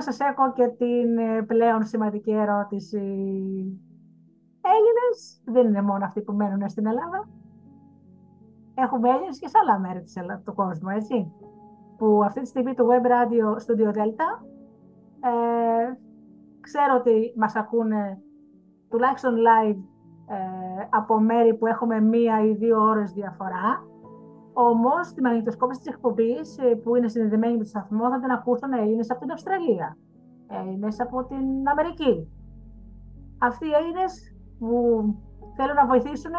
τώρα σας έχω και την ε, πλέον σημαντική ερώτηση. Έλληνες; Δεν είναι μόνο αυτοί που μένουν στην Ελλάδα. Έχουμε Έλληνες και σε άλλα μέρη της Ελλάδα, του κόσμου, έτσι. Που αυτή τη στιγμή το Web Radio Studio Delta ε, ξέρω ότι μας ακούνε τουλάχιστον live ε, από μέρη που έχουμε μία ή δύο ώρες διαφορά. Όμως, τη μαγνητοσκόπηση της εκπομπής ε, που είναι συνδεδεμένη με το σταθμό θα την ακούσουν Έλληνε από την Αυστραλία, Έλληνε από την Αμερική. Αυτοί οι Έλληνες που θέλουν να βοηθήσουν,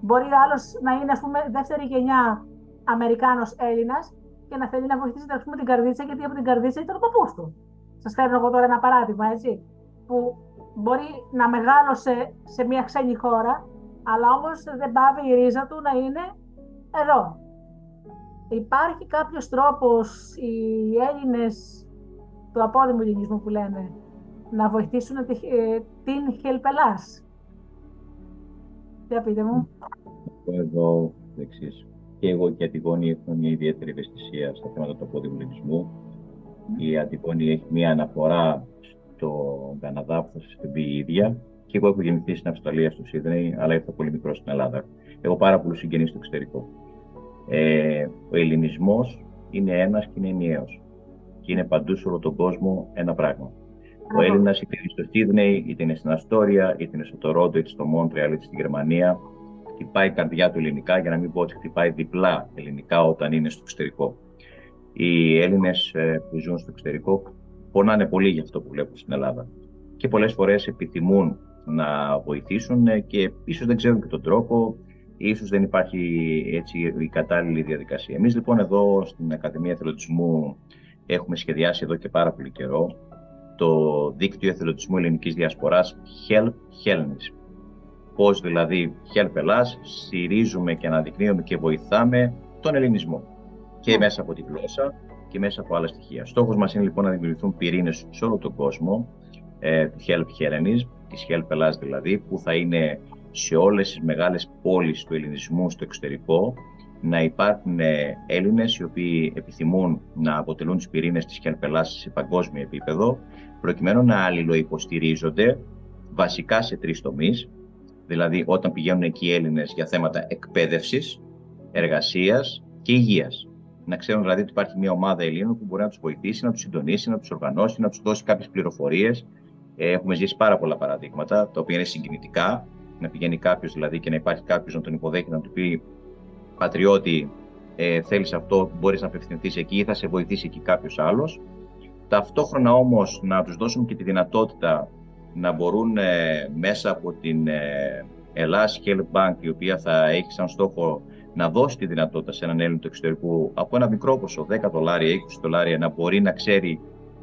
μπορεί άλλος να είναι ας πούμε, δεύτερη γενιά Αμερικάνος Έλληνας και να θέλει να βοηθήσει ας πούμε, την καρδίτσα, γιατί από την καρδίτσα ήταν ο παππούς του. Σας φέρνω εγώ τώρα ένα παράδειγμα, έτσι. Που μπορεί να μεγάλωσε σε μια ξένη χώρα, αλλά όμως δεν πάβει η ρίζα του να είναι εδώ. Υπάρχει κάποιος τρόπος οι Έλληνες του απόδημου ελληνισμού που λένε να βοηθήσουν τη, ε, την Χελπελάς. Τι πείτε μου. Εδώ εξή. Και εγώ και η Αντιγόνη έχουμε μια ιδιαίτερη ευαισθησία στα θέματα του απόδημου ελληνισμού. Η Αντιγόνη έχει μια αναφορά στον Καναδά που θα σας πει η ίδια. Και εγώ έχω γεννηθείς στην Αυστραλία, στο Σίδνεϊ, αλλά ήρθα πολύ μικρό στην Ελλάδα. Έχω πάρα πολλούς συγγενείς στο εξωτερικό. Ε, ο ελληνισμός είναι ένας και είναι ενιαίος. Και είναι παντού σε όλο τον κόσμο ένα πράγμα. Ο Έλληνας είτε είναι στο Σίδνεϊ, είτε είναι στην Αστόρια, είτε είναι στο Τορόντο, είτε στο Μόντρεαλ, είτε στη Γερμανία. Χτυπάει η καρδιά του ελληνικά, για να μην πω ότι χτυπάει διπλά ελληνικά όταν είναι στο εξωτερικό. Οι Έλληνες ε, που ζουν στο εξωτερικό πονάνε πολύ για αυτό που βλέπουν στην Ελλάδα. Και πολλές φορές επιθυμούν να βοηθήσουν ε, και ίσως δεν ξέρουν και τον τρόπο, ίσως δεν υπάρχει έτσι η κατάλληλη διαδικασία. Εμείς λοιπόν εδώ στην Ακαδημία Εθελοντισμού έχουμε σχεδιάσει εδώ και πάρα πολύ καιρό το δίκτυο εθελοντισμού ελληνικής διασποράς Help Hellenis. Πώς δηλαδή Help Ελλάς στηρίζουμε και αναδεικνύουμε και βοηθάμε τον ελληνισμό και ναι. μέσα από τη γλώσσα και μέσα από άλλα στοιχεία. Στόχος μας είναι λοιπόν να δημιουργηθούν πυρήνες σε όλο τον κόσμο ε, του Help Hellenis, της Help Ελλάς δηλαδή, που θα είναι σε όλες τις μεγάλες πόλεις του ελληνισμού στο εξωτερικό να υπάρχουν ε, Έλληνες οι οποίοι επιθυμούν να αποτελούν τις πυρήνες της Χελπελάς σε παγκόσμιο επίπεδο προκειμένου να αλληλοϊποστηρίζονται βασικά σε τρεις τομείς δηλαδή όταν πηγαίνουν εκεί οι Έλληνες για θέματα εκπαίδευσης, εργασίας και υγείας. Να ξέρουν δηλαδή ότι υπάρχει μια ομάδα Ελλήνων που μπορεί να τους βοηθήσει, να τους συντονίσει, να τους οργανώσει, να τους δώσει κάποιες πληροφορίες. Ε, έχουμε ζήσει πάρα πολλά παραδείγματα, τα οποία είναι συγκινητικά να πηγαίνει κάποιος δηλαδή και να υπάρχει κάποιος να τον υποδέχει, να του πει Πατριώτη, ε, θέλεις αυτό, μπορείς να απευθυνθείς εκεί ή θα σε βοηθήσει εκεί κάποιος άλλος. Ταυτόχρονα όμως να τους δώσουμε και τη δυνατότητα να μπορούν ε, μέσα από την ε, Ελλάς Health Bank, η οποία θα έχει σαν στόχο να δώσει τη δυνατότητα σε έναν Έλληνο του εξωτερικού από ένα μικρό ποσό, 10 δολάρια, 20 δολάρια, να μπορεί να ξέρει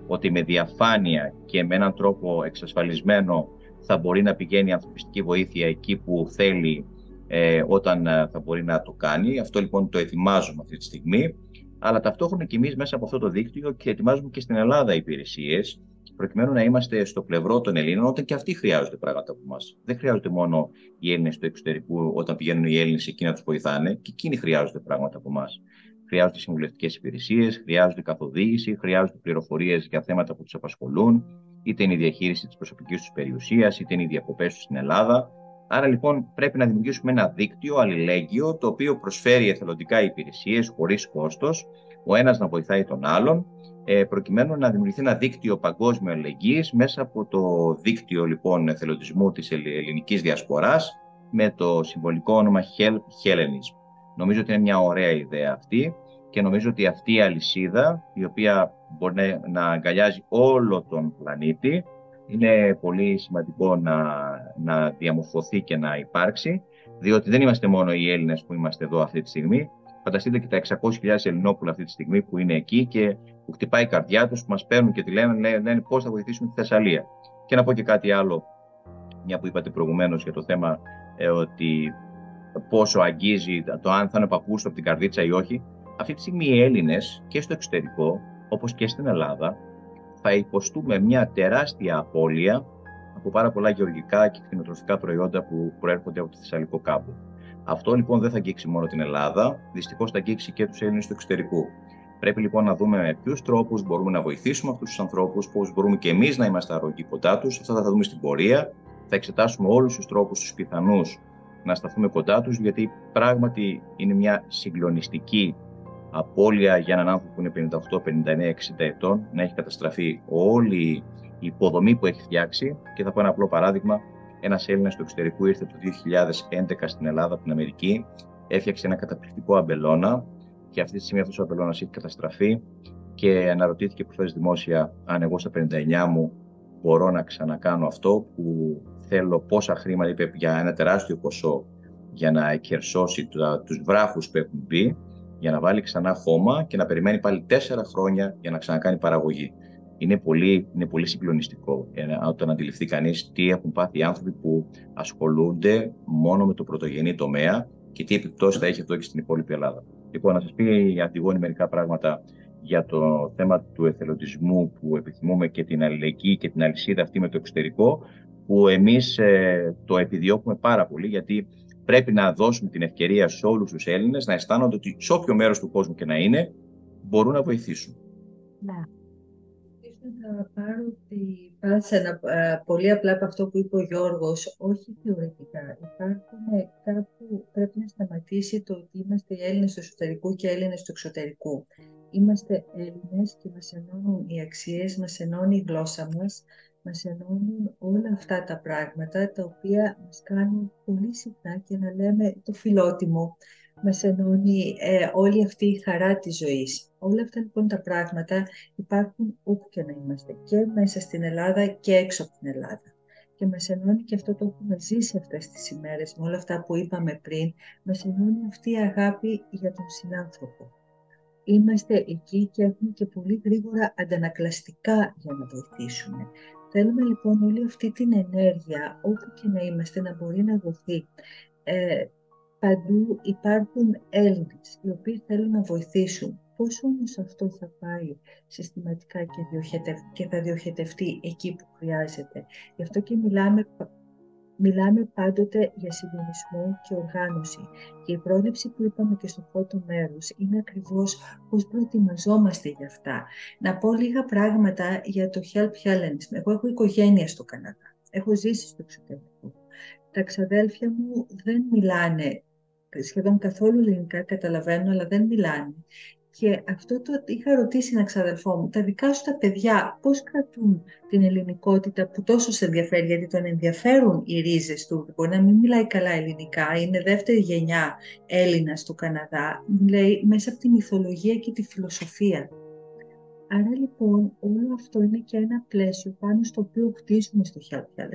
ότι με διαφάνεια και με έναν τρόπο εξασφαλισμένο θα μπορεί να πηγαίνει η ανθρωπιστική βοήθεια εκεί που θέλει ε, όταν ε, θα μπορεί να το κάνει. Αυτό λοιπόν το ετοιμάζουμε αυτή τη στιγμή. Αλλά ταυτόχρονα και εμείς μέσα από αυτό το δίκτυο και ετοιμάζουμε και στην Ελλάδα υπηρεσίες, προκειμένου να είμαστε στο πλευρό των Ελλήνων όταν και αυτοί χρειάζονται πράγματα από εμάς. Δεν χρειάζονται μόνο οι Έλληνες του εξωτερικού όταν πηγαίνουν οι Έλληνες εκεί να τους βοηθάνε, και εκείνοι χρειάζονται πράγματα από εμάς. Χρειάζονται συμβουλευτικές υπηρεσίες, χρειάζονται καθοδήγηση, χρειάζονται πληροφορίες για θέματα που τους απασχολούν, είτε είναι η διαχείριση της προσωπικής τους περιουσίας, είτε είναι οι διακοπές τους στην Ελλάδα. Άρα λοιπόν πρέπει να δημιουργήσουμε ένα δίκτυο αλληλέγγυο το οποίο προσφέρει εθελοντικά υπηρεσίες χωρίς κόστος, ο ένας να βοηθάει τον άλλον, ε, προκειμένου να δημιουργηθεί ένα δίκτυο παγκόσμιο αλληλεγγύης μέσα από το δίκτυο λοιπόν εθελοντισμού της ελληνικής διασποράς με το συμβολικό όνομα Help Hellenism. Νομίζω ότι είναι μια ωραία ιδέα αυτή και νομίζω ότι αυτή η αλυσίδα, η οποία μπορεί να αγκαλιάζει όλο τον πλανήτη, είναι πολύ σημαντικό να, να διαμορφωθεί και να υπάρξει, διότι δεν είμαστε μόνο οι Έλληνες που είμαστε εδώ αυτή τη στιγμή. Φανταστείτε και τα 600.000 Ελληνόπουλα αυτή τη στιγμή που είναι εκεί και που χτυπάει η καρδιά τους, που μας παίρνουν και τη λένε, λένε, λένε πώς θα βοηθήσουμε τη Θεσσαλία. Και να πω και κάτι άλλο, μια που είπατε προηγουμένως για το θέμα ε, ότι πόσο αγγίζει το αν θα είναι παππούς από την καρδίτσα ή όχι. Αυτή τη στιγμή οι Έλληνες και στο εξωτερικό, όπως και στην Ελλάδα, θα υποστούμε μια τεράστια απώλεια από πάρα πολλά γεωργικά και κτηνοτροφικά προϊόντα που προέρχονται από το Θεσσαλικό κάμπο. Αυτό λοιπόν δεν θα αγγίξει μόνο την Ελλάδα, δυστυχώς θα αγγίξει και τους Έλληνες του εξωτερικού. Πρέπει λοιπόν να δούμε με ποιους τρόπους μπορούμε να βοηθήσουμε αυτούς τους ανθρώπους, πώς μπορούμε και εμείς να είμαστε αρρωγοί κοντά τους. Αυτά θα δούμε στην πορεία. Θα εξετάσουμε όλους τους τρόπους, τους πιθανούς να σταθούμε κοντά τους, γιατί πράγματι είναι μια συγκλονιστική απώλεια για έναν άνθρωπο που είναι 58, 59, 60 ετών, να έχει καταστραφεί όλη η υποδομή που έχει φτιάξει. Και θα πω ένα απλό παράδειγμα. Ένας Έλληνας του εξωτερικού ήρθε το 2011 στην Ελλάδα, από την Αμερική, έφτιαξε ένα καταπληκτικό αμπελώνα και αυτή τη στιγμή αυτός ο αμπελώνας έχει καταστραφεί και αναρωτήθηκε προχθέ δημόσια αν εγώ στα 59 μου μπορώ να ξανακάνω αυτό που θέλω πόσα χρήματα, είπε για ένα τεράστιο ποσό για να εκχερσώσει τους βράχους που έχουν μπει, για να βάλει ξανά χώμα και να περιμένει πάλι τέσσερα χρόνια για να ξανακάνει παραγωγή. Είναι πολύ, είναι πολύ συγκλονιστικό όταν αντιληφθεί κανείς τι έχουν πάθει οι άνθρωποι που ασχολούνται μόνο με το πρωτογενή τομέα και τι επιπτώσεις θα έχει αυτό και στην υπόλοιπη Ελλάδα. Λοιπόν, να σας πει η Αντιγόνη μερικά πράγματα για το θέμα του εθελοντισμού που επιθυμούμε και την αλληλεγγύη και την αλυσίδα αυτή με το εξωτερικό, που εμείς ε, το επιδιώκουμε πάρα πολύ, γιατί πρέπει να δώσουμε την ευκαιρία σε όλους τους Έλληνες να αισθάνονται ότι σε όποιο μέρος του κόσμου και να είναι, μπορούν να βοηθήσουν. Ναι να πάρω τη πάτσα πολύ απλά από αυτό που είπε ο Γιώργος, όχι θεωρητικά. Υπάρχουν κάπου, πρέπει να σταματήσει το ότι είμαστε Έλληνες του εσωτερικού και Έλληνες του εξωτερικού. Είμαστε Έλληνες και μας ενώνουν οι αξίες, μας ενώνει η γλώσσα μας, μας ενώνουν όλα αυτά τα πράγματα τα οποία μας κάνουν πολύ συχνά και να λέμε το φιλότιμο, μας ενώνει ε, όλη αυτή η χαρά της ζωής. Όλα αυτά λοιπόν τα πράγματα υπάρχουν όπου και να είμαστε και μέσα στην Ελλάδα και έξω από την Ελλάδα. Και μας ενώνει και αυτό το έχουμε ζήσει αυτές τις ημέρες με όλα αυτά που είπαμε πριν, μας ενώνει αυτή η αγάπη για τον συνάνθρωπο. Είμαστε εκεί και έχουμε και πολύ γρήγορα αντανακλαστικά για να βοηθήσουμε. Θέλουμε λοιπόν όλη αυτή την ενέργεια, όπου και να είμαστε, να μπορεί να δοθεί. Ε, παντού υπάρχουν Έλληνες οι οποίοι θέλουν να βοηθήσουν. Πώς όμως αυτό θα πάει συστηματικά και, θα διοχετευτεί εκεί που χρειάζεται; Γι' αυτό και μιλάμε, μιλάμε πάντοτε για συντονισμό και οργάνωση. Και η πρόληψη που είπαμε και στο πρώτο μέρος είναι ακριβώς πώς προετοιμαζόμαστε για αυτά. Να πω λίγα πράγματα για το Help Hellenism. Εγώ έχω οικογένεια στο Καναδά. Έχω ζήσει στο εξωτερικό. Τα ξαδέλφια μου δεν μιλάνε σχεδόν καθόλου ελληνικά καταλαβαίνω, αλλά δεν μιλάνε. Και αυτό το είχα ρωτήσει ένα ξαδελφό μου, τα δικά σου τα παιδιά πώς κρατούν την ελληνικότητα που τόσο σε ενδιαφέρει, γιατί τον ενδιαφέρουν οι ρίζες του, μπορεί να μην μιλάει καλά ελληνικά, είναι δεύτερη γενιά Έλληνας του Καναδά, λέει μέσα από τη μυθολογία και τη φιλοσοφία. Άρα λοιπόν όλο αυτό είναι και ένα πλαίσιο πάνω στο οποίο χτίζουμε στο Health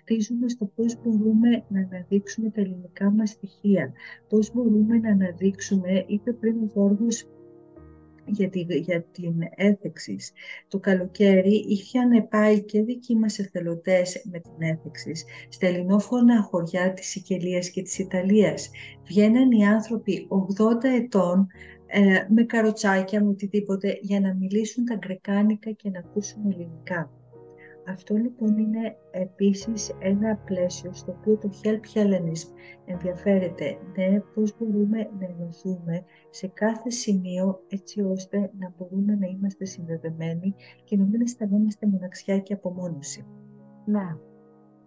χτίζουμε στο πώς μπορούμε να αναδείξουμε τα ελληνικά μας στοιχεία, πώς μπορούμε να αναδείξουμε, είπε πριν ο Γιώργος, για, για την έθεξης. Το καλοκαίρι είχαν πάει και δικοί μας εθελοντές με την έθεξης στα ελληνόφωνα χωριά της Σικελίας και της Ιταλίας. Βγαίναν οι άνθρωποι 80 ετών ε, με καροτσάκια, με οτιδήποτε, για να μιλήσουν τα γκρεκάνικα και να ακούσουν ελληνικά. Αυτό λοιπόν είναι επίσης ένα πλαίσιο στο οποίο το Help Hellenism ενδιαφέρεται. Ναι, πώς μπορούμε να ενωθούμε σε κάθε σημείο έτσι ώστε να μπορούμε να είμαστε συνδεδεμένοι και να μην αισθανόμαστε μοναξιά και απομόνωση. Ναι,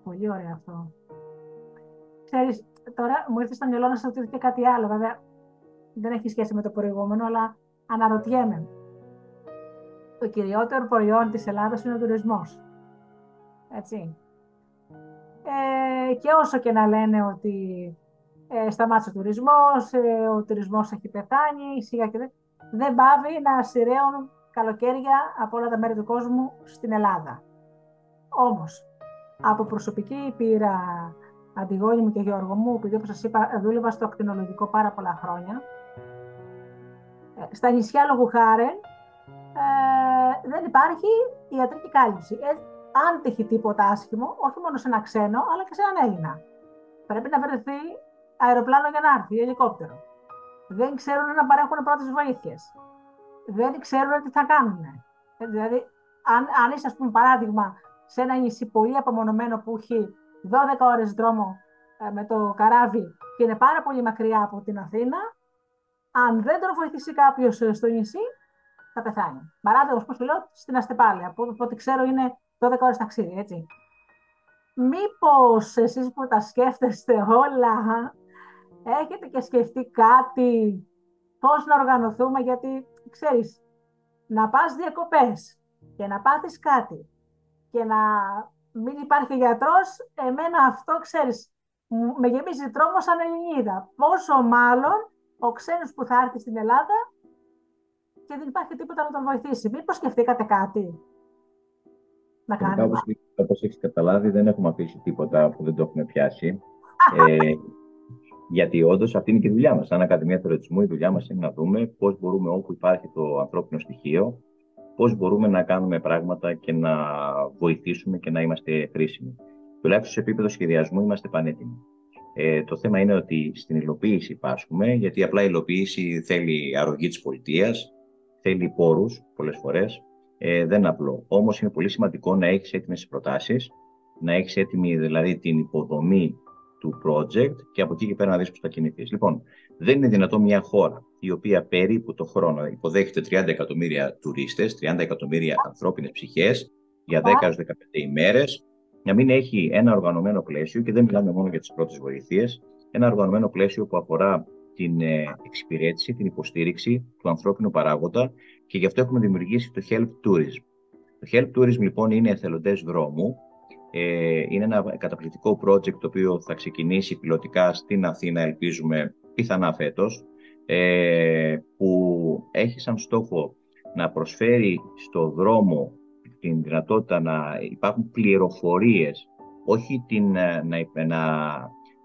πολύ ωραίο αυτό. Ξέρεις, τώρα μου ήρθε στο μυαλό να σας ρωτήσω και κάτι άλλο, βέβαια δεν έχει σχέση με το προηγούμενο, αλλά αναρωτιέμαι. Το κυριότερο προϊόν της Ελλάδας είναι ο τουρισμός. Έτσι. Ε, και όσο και να λένε ότι ε, σταμάτησε ο τουρισμός, ε, ο τουρισμός έχει πεθάνει, σιγά και δεν, δεν πάβει να σειραίουν καλοκαίρια από όλα τα μέρη του κόσμου στην Ελλάδα. Όμως, από προσωπική πείρα Αντιγόνη μου και Γιώργο μου, επειδή όπως σας είπα δούλευα στο ακτινολογικό πάρα πολλά χρόνια, ε, στα νησιά λόγου χάρη ε, δεν υπάρχει ιατρική κάλυψη. Ε, αν τύχει τίποτα άσχημο, όχι μόνο σε ένα ξένο, αλλά και σε έναν Έλληνα. Πρέπει να βρεθεί αεροπλάνο για να έρθει, ελικόπτερο. Δεν ξέρουν να παρέχουν πρώτες βοήθειες. Δεν ξέρουν τι θα κάνουν. Δηλαδή, αν, αν είσαι, ας πούμε, παράδειγμα, σε ένα νησί πολύ απομονωμένο που έχει 12 ώρες δρόμο ε, με το καράβι και είναι πάρα πολύ μακριά από την Αθήνα, αν δεν τον βοηθήσει κάποιος στο νησί, θα πεθάνει. Παράδειγμα, όπως λέω, στην Αστεπάλια, που από ό,τι ξέρω είναι 12 ώρες ταξίδι, έτσι. Μήπως εσείς που τα σκέφτεστε όλα, έχετε και σκεφτεί κάτι, πώς να οργανωθούμε, γιατί, ξέρεις, να πας διακοπές και να πάθεις κάτι και να μην υπάρχει γιατρός, εμένα αυτό, ξέρεις, με γεμίζει τρόμο σαν Ελληνίδα. Πόσο μάλλον ο ξένος που θα έρθει στην Ελλάδα και δεν υπάρχει τίποτα να τον βοηθήσει. Μήπως σκεφτήκατε κάτι; Να κάνουμε. Όπως, όπως έχεις καταλάβει, δεν έχουμε αφήσει τίποτα που δεν το έχουμε πιάσει. ε, γιατί όντως αυτή είναι και η δουλειά μας. Σαν Ακαδημία Θεωρητισμού, η δουλειά μας είναι να δούμε πώς μπορούμε, όπου υπάρχει το ανθρώπινο στοιχείο, πώς μπορούμε να κάνουμε πράγματα και να βοηθήσουμε και να είμαστε χρήσιμοι. Τουλάχιστον σε επίπεδο σχεδιασμού είμαστε πανέτοιμοι. Ε, το θέμα είναι ότι στην υλοποίηση υπάρχουμε, γιατί απλά η υλοποίηση θέλει αρρωγή της πολιτείας, θέλει πόρους πολλές φορές. Ε, δεν είναι απλό. Όμως είναι πολύ σημαντικό να έχεις έτοιμες προτάσεις, να έχεις έτοιμη δηλαδή την υποδομή του project και από εκεί και πέρα να δεις πώς θα κινηθείς. Λοιπόν, δεν είναι δυνατό μια χώρα η οποία περίπου το χρόνο υποδέχεται 30 εκατομμύρια τουρίστες, 30 εκατομμύρια ανθρώπινες ψυχές για 10-15 ημέρες, να μην έχει ένα οργανωμένο πλαίσιο και δεν μιλάμε μόνο για τις πρώτες βοηθείες, ένα οργανωμένο πλαίσιο που αφορά την ε, εξυπηρέτηση, την υποστήριξη του ανθρώπινου παράγοντα και γι' αυτό έχουμε δημιουργήσει το Help Tourism. Το Help Tourism λοιπόν είναι εθελοντές δρόμου ε, είναι ένα καταπληκτικό project το οποίο θα ξεκινήσει πιλωτικά στην Αθήνα, ελπίζουμε, πιθανά φέτος, ε, που έχει σαν στόχο να προσφέρει στο δρόμο την δυνατότητα να υπάρχουν πληροφορίες, όχι την, ε, να, να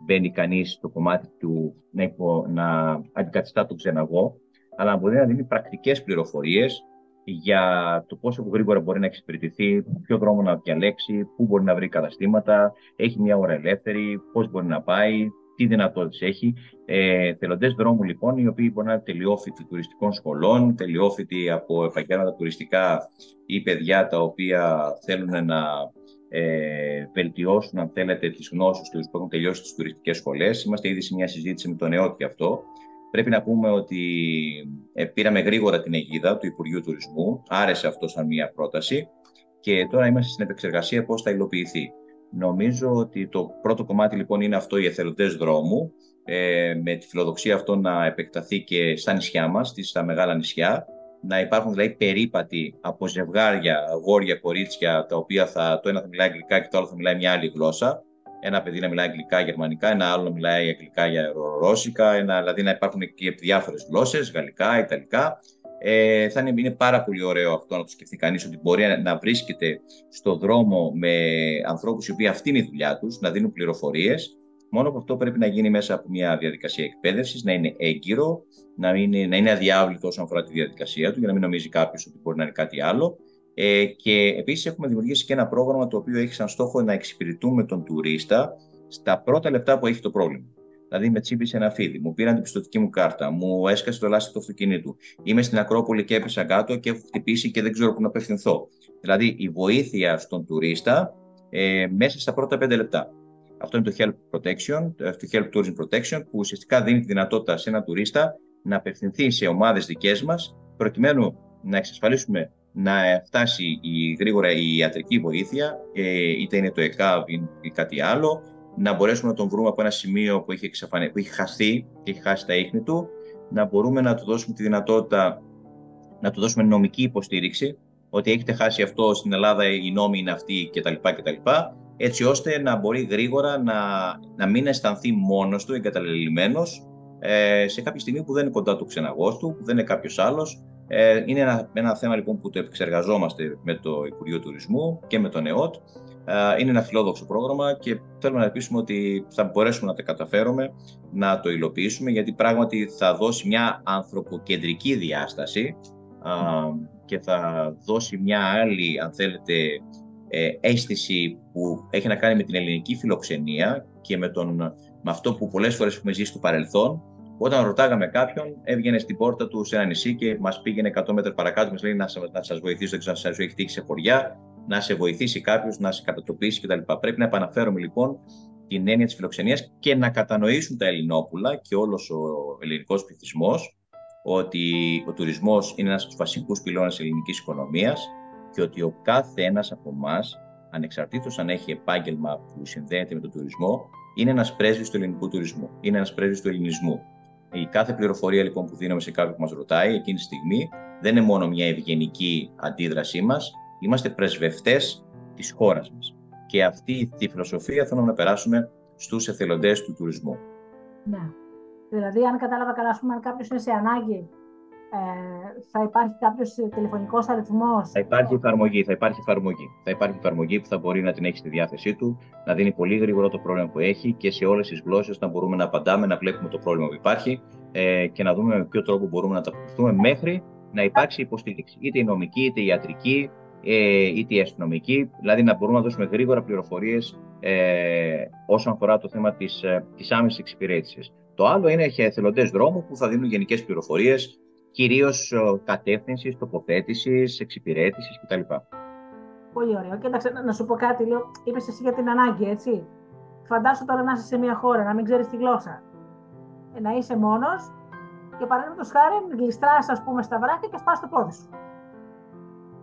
μπαίνει κανείς στο κομμάτι του να, υπο, να αντικαθιστά τον ξεναγό, αλλά να μπορεί να δίνει πρακτικές πληροφορίες για το πόσο γρήγορα μπορεί να εξυπηρετηθεί, ποιο δρόμο να διαλέξει, πού μπορεί να βρει καταστήματα, έχει μια ώρα ελεύθερη, πώς μπορεί να πάει, τι δυνατότητες έχει. Ε, Θελοντές δρόμου λοιπόν, οι οποίοι μπορεί να είναι τελειόφοιτοι τουριστικών σχολών, τελειόφοιτοι από επαγγέλματα τουριστικά ή παιδιά τα οποία θέλουν να ε, βελτιώσουν, αν θέλετε, τις γνώσεις τους που έχουν τελειώσει τις τουριστικές σχολές. Είμαστε ήδη σε μια συζήτηση με τον ΕΟΤ αυτό. Πρέπει να πούμε ότι ε, πήραμε γρήγορα την αιγίδα του Υπουργείου Τουρισμού, άρεσε αυτό σαν μια πρόταση και τώρα είμαστε στην επεξεργασία πώς θα υλοποιηθεί. Νομίζω ότι το πρώτο κομμάτι λοιπόν είναι αυτό οι εθελοντές δρόμου, ε, με τη φιλοδοξία αυτό να επεκταθεί και στα νησιά μας, στα μεγάλα νησιά, να υπάρχουν δηλαδή περίπατοι από ζευγάρια, αγόρια, κορίτσια, τα οποία θα, το ένα θα μιλάει αγγλικά και το άλλο θα μιλάει μια άλλη γλώσσα, ένα παιδί να μιλάει αγγλικά, γερμανικά, ένα άλλο να μιλάει αγγλικά, ρώσικα, ένα, δηλαδή να υπάρχουν και διάφορες γλώσσες, γαλλικά, ιταλικά. Ε, θα είναι, είναι πάρα πολύ ωραίο αυτό να το σκεφτεί κανείς ότι μπορεί να βρίσκεται στο δρόμο με ανθρώπους οι οποίοι αυτή είναι η δουλειά τους, να δίνουν πληροφορίες. Μόνο που αυτό πρέπει να γίνει μέσα από μια διαδικασία εκπαίδευσης, να είναι έγκυρο, να είναι, να είναι αδιάβλητο όσον αφορά τη διαδικασία του, για να μην νομίζει κάποιος ότι μπορεί να είναι κάτι άλλο. Ε, και επίσης έχουμε δημιουργήσει και ένα πρόγραμμα το οποίο έχει σαν στόχο να εξυπηρετούμε τον τουρίστα στα πρώτα λεπτά που έχει το πρόβλημα. Δηλαδή, με τσίπησε ένα φίδι, μου πήραν την πιστοτική μου κάρτα, μου έσκασε το λάστιχο του αυτοκινήτου. Είμαι στην Ακρόπολη και έπεσα κάτω και έχω χτυπήσει και δεν ξέρω πού να απευθυνθώ. Δηλαδή, η βοήθεια στον τουρίστα ε, μέσα στα πρώτα πέντε λεπτά. Αυτό είναι το Help Protection, το Help Tourism Protection, που ουσιαστικά δίνει τη δυνατότητα σε ένα τουρίστα να απευθυνθεί σε ομάδες δικές μας, προκειμένου να εξασφαλίσουμε να φτάσει η, γρήγορα η ιατρική βοήθεια, ε, είτε είναι το ΕΚΑΒ ή κάτι άλλο, να μπορέσουμε να τον βρούμε από ένα σημείο που έχει, εξαφανι... που έχει χαθεί και έχει χάσει τα ίχνη του, να μπορούμε να του δώσουμε τη δυνατότητα να του δώσουμε νομική υποστήριξη, ότι έχετε χάσει αυτό στην Ελλάδα, οι νόμοι είναι αυτοί κτλ. κτλ έτσι ώστε να μπορεί γρήγορα να, να μην αισθανθεί μόνος του, εγκαταλελειμμένος, ε, σε κάποια στιγμή που δεν είναι κοντά του ξεναγός του, που δεν είναι κάποιος άλλος, ε, είναι ένα, ένα θέμα λοιπόν που το επεξεργαζόμαστε με το Υπουργείο Τουρισμού και με τον ΕΟΤ. Ε, είναι ένα φιλόδοξο πρόγραμμα και θέλουμε να ελπίσουμε ότι θα μπορέσουμε να τα καταφέρουμε να το υλοποιήσουμε γιατί πράγματι θα δώσει μια ανθρωποκεντρική διάσταση και θα δώσει μια άλλη, αν θέλετε, ε, αίσθηση που έχει να κάνει με την ελληνική φιλοξενία και με, τον, με αυτό που πολλές φορές έχουμε ζήσει στο παρελθόν. Όταν ρωτάγαμε κάποιον, έβγαινε στην πόρτα του σε ένα νησί και μας πήγαινε 100 μέτρα παρακάτω, μας λέει να, να σας βοηθήσω, δεν ξέρω αν σας έχει τύχει σε χωριά, να σε βοηθήσει κάποιος, να σε κατατοπίσει κτλ. Πρέπει να επαναφέρουμε λοιπόν την έννοια της φιλοξενίας και να κατανοήσουν τα Ελληνόπουλα και όλος ο ελληνικός πληθυσμός ότι ο τουρισμός είναι ένας από τους βασικούς πυλώνες της ελληνικής οικονομίας και ότι ο κάθε ένας από εμάς, ανεξαρτήτως αν έχει επάγγελμα που συνδέεται με τον τουρισμό, είναι ένας πρέσβης του ελληνικού τουρισμού, είναι ένας πρέσβης του ελληνισμού. Η κάθε πληροφορία λοιπόν που δίνουμε σε κάποιον που μας ρωτάει εκείνη τη στιγμή δεν είναι μόνο μια ευγενική αντίδρασή μας, είμαστε πρεσβευτές της χώρας μας. Και αυτή τη φιλοσοφία θέλουμε να περάσουμε στους εθελοντές του τουρισμού. Ναι. Δηλαδή, αν κατάλαβα καλά, πούμε, αν κάποιος είναι σε ανάγκη, ε, θα υπάρχει κάποιος τηλεφωνικός αριθμός. Θα υπάρχει εφαρμογή, θα υπάρχει εφαρμογή. Θα υπάρχει εφαρμογή που θα μπορεί να την έχει στη διάθεσή του, να δίνει πολύ γρήγορα το πρόβλημα που έχει και σε όλες τις γλώσσες να μπορούμε να απαντάμε, να βλέπουμε το πρόβλημα που υπάρχει ε, και να δούμε με ποιο τρόπο μπορούμε να τα αποκριθούμε μέχρι να υπάρξει υποστήριξη. Είτε η νομική, είτε η ιατρική, ε, είτε η αστυνομική, δηλαδή να μπορούμε να δώσουμε γρήγορα πληροφορίες ε, όσον αφορά το θέμα της της ε, άμεσης εξυπηρέτησης. Το άλλο είναι έχει εθελοντές δρόμου που θα δίνουν γενικές πληροφορίες, κυρίως ε, κατεύθυνσης, τοποθέτησης, εξυπηρέτησης κτλ. Πολύ ωραίο. Κοίταξε, να σου πω κάτι. Λέω, είπες εσύ για την ανάγκη, έτσι. Φαντάσου τώρα να είσαι σε μια χώρα, να μην ξέρεις τη γλώσσα. Ε, να είσαι μόνος και παραδείγματος χάρη γλιστράς, ας πούμε, στα βράχια και σπάς το πόδι σου.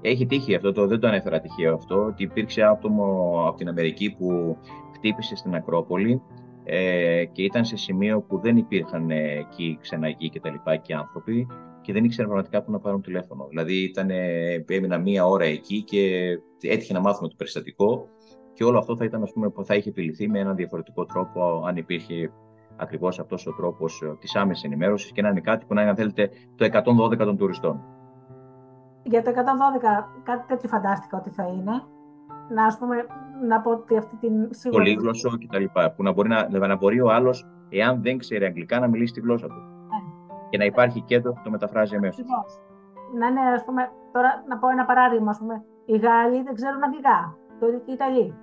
Έχει τύχει αυτό, το, δεν το ανέφερα τυχαίο αυτό, ότι υπήρξε άτομο από την Αμερική που χτύπησε στην Ακρόπολη ε, και ήταν σε σημείο που δεν υπήρχαν ε, εκεί ξεναγοί και τα λοιπά και άνθρωποι και δεν ήξεραν πραγματικά πού να πάρουν τηλέφωνο. Δηλαδή ήταν, έμεινα μία ώρα εκεί και έτυχε να μάθουμε το περιστατικό και όλο αυτό θα, ήταν, ας πούμε, θα είχε επιληθεί με έναν διαφορετικό τρόπο αν υπήρχε ακριβώς αυτός ο τρόπος ε, της άμεσης ενημέρωσης και να είναι κάτι που να είναι, αν θέλετε, το 112 των τουριστών. Για το 112, κάτι τέτοιο φαντάστηκα ότι θα είναι να, ας πούμε, να πω ότι αυτή την σίγουρη... Πολύγλωσσο και τα λοιπά, που να μπορεί, να, να μπορεί ο άλλος, εάν δεν ξέρει αγγλικά, να μιλήσει τη γλώσσα του. Ναι. Και να υπάρχει κέντρο που το μεταφράζει αμέσως. Να είναι, ας πούμε, τώρα να πω ένα παράδειγμα, ας πούμε, οι Γάλλοι δεν ξέρουν αγγλικά, το ίδιο και οι Ιταλοί.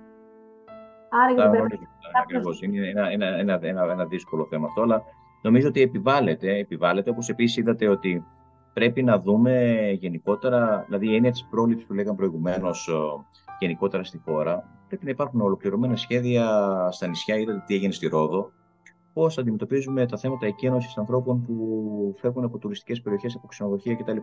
Άρα για την Ακριβώς, είναι ένα, ένα, ένα, ένα, ένα δύσκολο θέμα αυτό, αλλά νομίζω ότι επιβάλλεται, επιβάλλεται όπως επίσης είδατε ότι πρέπει να δούμε γενικότερα, δηλαδή η έννοια της πρόληψης που λέγαμε προηγουμένως, γενικότερα στη χώρα. Πρέπει να υπάρχουν ολοκληρωμένα σχέδια στα νησιά. Είδατε τι έγινε στη Ρόδο. Πώς αντιμετωπίζουμε τα θέματα εκένωσης ανθρώπων που φεύγουν από τουριστικές περιοχές, από ξενοδοχεία κτλ.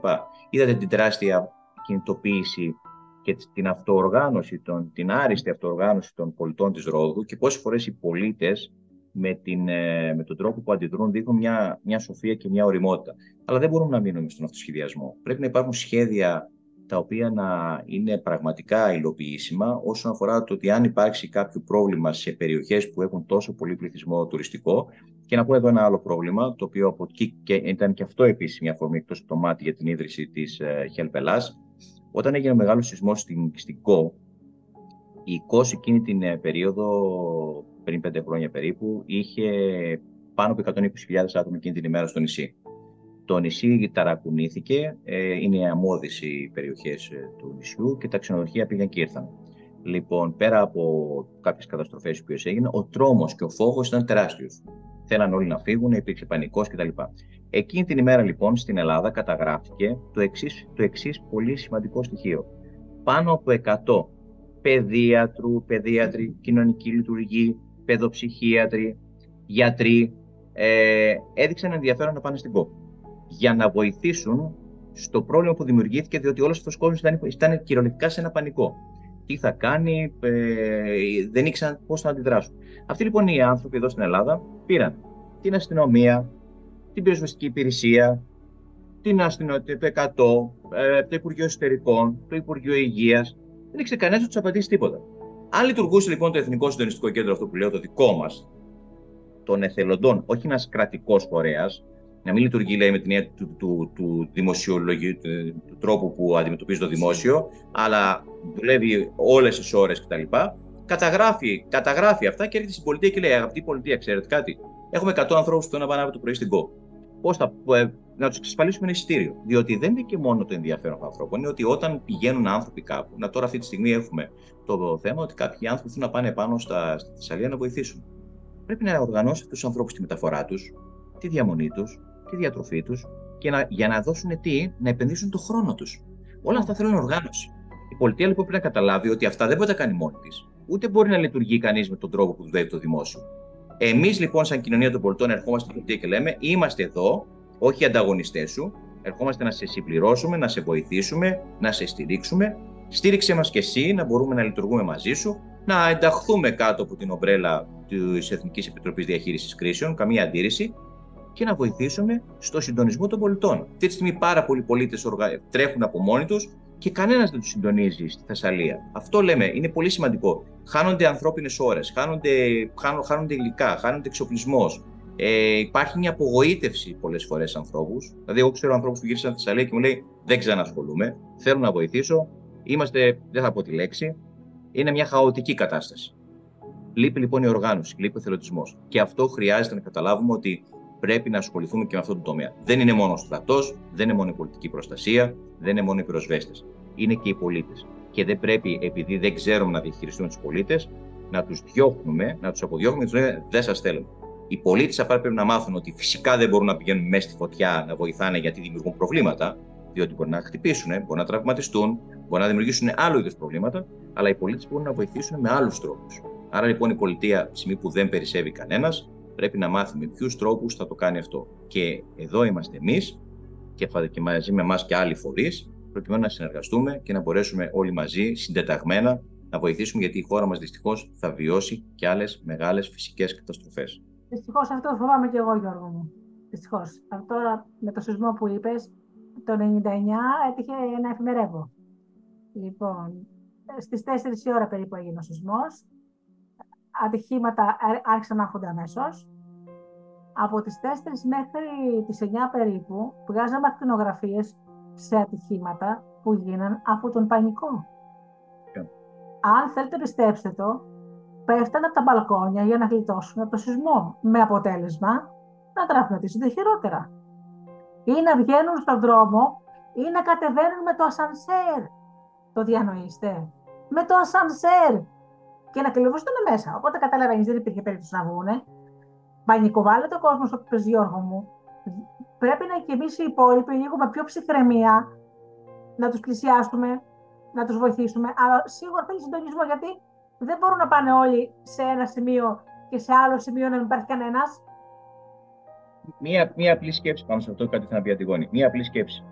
Είδατε την τεράστια κινητοποίηση και την αυτοοργάνωση, τον, την άριστη αυτοοργάνωση των πολιτών της Ρόδου και πόσες φορές οι πολίτες με, την, ε, με τον τρόπο που αντιδρούν δείχνουν μια, μια σοφία και μια οριμότητα. Αλλά δεν μπορούμε να μείνουμε στον αυτοσχεδιασμό. Πρέπει να υπάρχουν σχέδια τα οποία να είναι πραγματικά υλοποιήσιμα όσον αφορά το ότι αν υπάρξει κάποιο πρόβλημα σε περιοχές που έχουν τόσο πολύ πληθυσμό τουριστικό και να πω εδώ ένα άλλο πρόβλημα, το οποίο από εκεί και ήταν και αυτό επίσης μια φορμή εκτός το μάτι για την ίδρυση της Χελπελάς. Όταν έγινε ο μεγάλος σεισμός στην, στην ΚΟ, η ΚΟ σε εκείνη την ε, περίοδο, πριν πέντε χρόνια περίπου, είχε πάνω από 120.000 άτομα εκείνη την ημέρα στο νησί. Το νησί ταρακουνήθηκε, ε, είναι αμμώδεις οι περιοχές ε, του νησιού και τα ξενοδοχεία πήγαν και ήρθαν. Λοιπόν, πέρα από κάποιες καταστροφές που έγιναν, ο τρόμος και ο φόβος ήταν τεράστιος. Θέλαν όλοι να φύγουν, υπήρξε πανικός κτλ. Εκείνη την ημέρα λοιπόν στην Ελλάδα καταγράφηκε το εξής, το εξής πολύ σημαντικό στοιχείο. Πάνω από 100 παιδίατρου, παιδίατροι, κοινωνικοί λειτουργοί, παιδοψυχίατροι, γιατροί ε, έδειξαν ενδιαφέρον να πάνε στην κόπη για να βοηθήσουν στο πρόβλημα που δημιουργήθηκε, διότι όλος αυτός ο κόσμος ήταν, ήταν κυριολεκτικά σε ένα πανικό. Τι θα κάνει, ε, δεν ήξεραν πώς θα αντιδράσουν. Αυτοί λοιπόν οι άνθρωποι εδώ στην Ελλάδα πήραν την αστυνομία, την πυροσβεστική υπηρεσία, την αστυνομία, το 100, ε, το Υπουργείο Εσωτερικών, το Υπουργείο Υγείας. Δεν ήξερε κανένας να τους απαντήσει τίποτα. Αν λειτουργούσε λοιπόν το Εθνικό Συντονιστικό Κέντρο, αυτό που λέω, το δικό μας, των εθελοντών, όχι ένας κρατικός φορέας, να μην λειτουργεί λέει, με την έννοια του, του, του δημοσιολογίου, του, του, τρόπου που αντιμετωπίζει το δημόσιο, αλλά δουλεύει όλες τις ώρες κτλ. Καταγράφει, καταγράφει αυτά και έρχεται στην πολιτεία και λέει: Αγαπητή πολιτεία, ξέρετε κάτι. Έχουμε 100 ανθρώπους που θέλουν να πάνε το πρωί στην ΚΟ. Πώς θα, ε, να τους εξασφαλίσουμε ένα εισιτήριο. Διότι δεν είναι και μόνο το ενδιαφέρον των ανθρώπων, είναι ότι όταν πηγαίνουν άνθρωποι κάπου, να τώρα αυτή τη στιγμή έχουμε το θέμα ότι κάποιοι άνθρωποι θέλουν να πάνε πάνω στα, στη Θεσσαλία να βοηθήσουν. Πρέπει να οργανώσει τους ανθρώπους τη μεταφορά τους, τη διαμονή τους, τη διατροφή τους και να, για να δώσουν τι, να επενδύσουν το χρόνο τους. Όλα αυτά θέλουν οργάνωση. Η πολιτεία λοιπόν πρέπει να καταλάβει ότι αυτά δεν μπορεί να τα κάνει μόνη της. Ούτε μπορεί να λειτουργεί κανείς με τον τρόπο που δουλεύει το δημόσιο. Εμείς λοιπόν, σαν κοινωνία των πολιτών, ερχόμαστε στην πολιτεία και λέμε: Είμαστε εδώ όχι οι ανταγωνιστές σου. Ερχόμαστε να σε συμπληρώσουμε, να σε βοηθήσουμε, να σε στηρίξουμε. Στήριξε μας και εσύ να μπορούμε να λειτουργούμε μαζί σου, να ενταχθούμε κάτω από την ομπρέλα της Εθνικής Επιτροπής Διαχείρισης Κρίσεων, καμία αντίρρηση, και να βοηθήσουμε στο συντονισμό των πολιτών. Αυτή τη στιγμή πάρα πολλοί πολίτες τρέχουν από μόνοι τους και κανένας δεν τους συντονίζει στη Θεσσαλία. Αυτό λέμε, είναι πολύ σημαντικό. Χάνονται ανθρώπινες ώρες, χάνονται, χάνονται υλικά, χάνονται εξοπλισμός. Ε, υπάρχει μια απογοήτευση πολλές φορές ανθρώπους. Δηλαδή, εγώ ξέρω ανθρώπους που γύρισαν στη Θεσσαλία και μου λέει: Δεν ξανασχολούμαι, θέλω να βοηθήσω. Είμαστε, δεν θα πω τη λέξη, είναι μια χαοτική κατάσταση. Λείπει λοιπόν η οργάνωση, λείπει ο θελοντισμός. Και αυτό χρειάζεται να καταλάβουμε ότι πρέπει να ασχοληθούμε και με αυτό το τομέα. Δεν είναι μόνο ο στρατός, δεν είναι μόνο η πολιτική προστασία, δεν είναι μόνο οι πυροσβέστες. Είναι και οι πολίτες. Και δεν πρέπει, επειδή δεν ξέρουμε να διαχειριστούμε τους πολίτες, να τους διώχνουμε, να τους αποδιώχνουμε και τους λέμε δεν σας θέλουμε. Οι πολίτες απλά πρέπει να μάθουν ότι φυσικά δεν μπορούν να πηγαίνουν μέσα στη φωτιά να βοηθάνε γιατί δημιουργούν προβλήματα, διότι μπορεί να χτυπήσουν, μπορεί να τραυματιστούν, μπορεί να δημιουργήσουν άλλο είδους προβλήματα, αλλά οι πολίτες μπορούν να βοηθήσουν με άλλους τρόπους. Άρα λοιπόν η πολιτεία, τη στιγμή που δεν περισσεύει κανένας, πρέπει να μάθει με ποιους τρόπους θα το κάνει αυτό. Και εδώ είμαστε εμείς και, και μαζί με εμάς και άλλοι φορείς, προκειμένου να συνεργαστούμε και να μπορέσουμε όλοι μαζί, συντεταγμένα, να βοηθήσουμε, γιατί η χώρα μας δυστυχώς θα βιώσει και άλλες μεγάλες φυσικές καταστροφές. Δυστυχώς αυτό φοβάμαι και εγώ, Γιώργο μου. Δυστυχώς. Τώρα με το σεισμό που είπες, το 99 έτυχε να εφημερεύω. Λοιπόν, στις 4 η ώρα περίπου έγινε ο σεισμός ατυχήματα άρχισαν να έρχονται αμέσως. Από τις 4 μέχρι τις 9 περίπου βγάζαμε ακτινογραφίες σε ατυχήματα που γίναν από τον πανικό. Αν θέλετε πιστέψτε το, πέφτανε από τα μπαλκόνια για να γλιτώσουν από το σεισμό, με αποτέλεσμα να τραυματίζονται χειρότερα. Ή να βγαίνουν στον δρόμο ή να κατεβαίνουν με το ασανσέρ. Το διανοείστε. Με το ασανσέρ και να κλειδωθούν μέσα. Οπότε καταλαβαίνεις, δεν υπήρχε περίπτωση να βγουν. Πανικοβάλλεται ο κόσμο, όπω Γιώργο μου. Πρέπει να και εμεί οι υπόλοιποι λίγο με πιο ψυχραιμία να τους πλησιάσουμε, να τους βοηθήσουμε. Αλλά σίγουρα θέλει συντονισμό γιατί δεν μπορούν να πάνε όλοι σε ένα σημείο και σε άλλο σημείο να μην υπάρχει κανένας. Μία, μία απλή σκέψη πάνω σε αυτό, κάτι θα να πει Αντιγόνη. Μία απλή σκέψη.